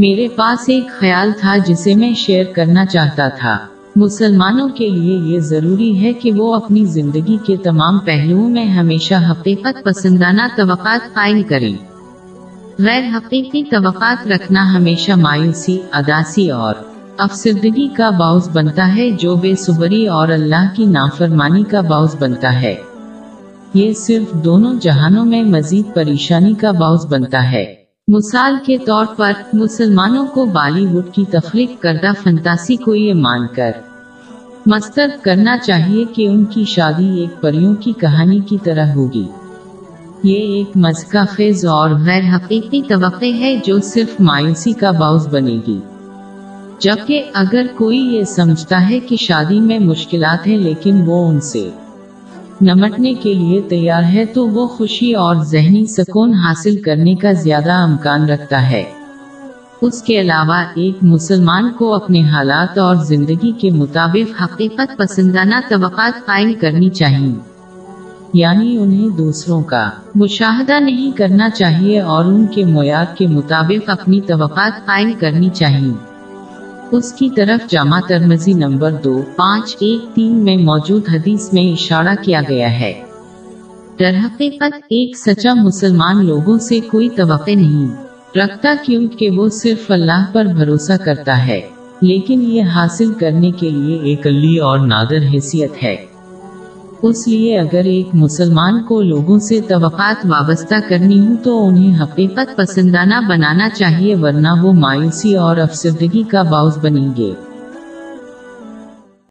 میرے پاس ایک خیال تھا جسے میں شیئر کرنا چاہتا تھا۔ مسلمانوں کے لیے یہ ضروری ہے کہ وہ اپنی زندگی کے تمام پہلوؤں میں ہمیشہ حقیقت پسندانہ توقعات قائم کریں۔ غیر حقیقی توقعات رکھنا ہمیشہ مایوسی، اداسی اور افسردگی کا باعث بنتا ہے جو بے صبری اور اللہ کی نافرمانی کا باعث بنتا ہے۔ یہ صرف دونوں جہانوں میں مزید پریشانی کا باعث بنتا ہے۔ مثال کے طور پر، مسلمانوں کو بالی ووڈ کی تخلیق کردہ فنتاسی کو یہ مان کر مسترد کرنا چاہیے کہ ان کی شادی ایک پریوں کی کہانی کی طرح ہوگی۔ یہ ایک مذکا خیز اور غیر حقیقی توقع ہے جو صرف مایوسی کا باعث بنے گی۔ جبکہ اگر کوئی یہ سمجھتا ہے کہ شادی میں مشکلات ہیں لیکن وہ ان سے نمٹنے کے لیے تیار ہے تو وہ خوشی اور ذہنی سکون حاصل کرنے کا زیادہ امکان رکھتا ہے۔ اس کے علاوہ ایک مسلمان کو اپنے حالات اور زندگی کے مطابق حقیقت پسندانہ توقعات قائم کرنی چاہیے یعنی انہیں دوسروں کا مشاہدہ نہیں کرنا چاہیے اور ان کے معیار کے مطابق اپنی توقعات قائم کرنی چاہیے۔ اس کی طرف جامع ترمزی نمبر دو، پانچ، ایک، تین میں موجود حدیث میں اشارہ کیا گیا ہے۔ در حقیقت، ایک سچا مسلمان لوگوں سے کوئی توقع نہیں۔ رکھتا کیونکہ وہ صرف اللہ پر بھروسہ کرتا ہے۔ لیکن یہ حاصل کرنے کے لیے ایک علی اور نادر حیثیت ہے۔ اس لیے اگر ایک مسلمان کو لوگوں سے توقعات وابستہ کرنی ہو تو انہیں حقیقت پسندانہ بنانا چاہیے ورنہ وہ مایوسی اور افسردگی کا باعث بنیں گے۔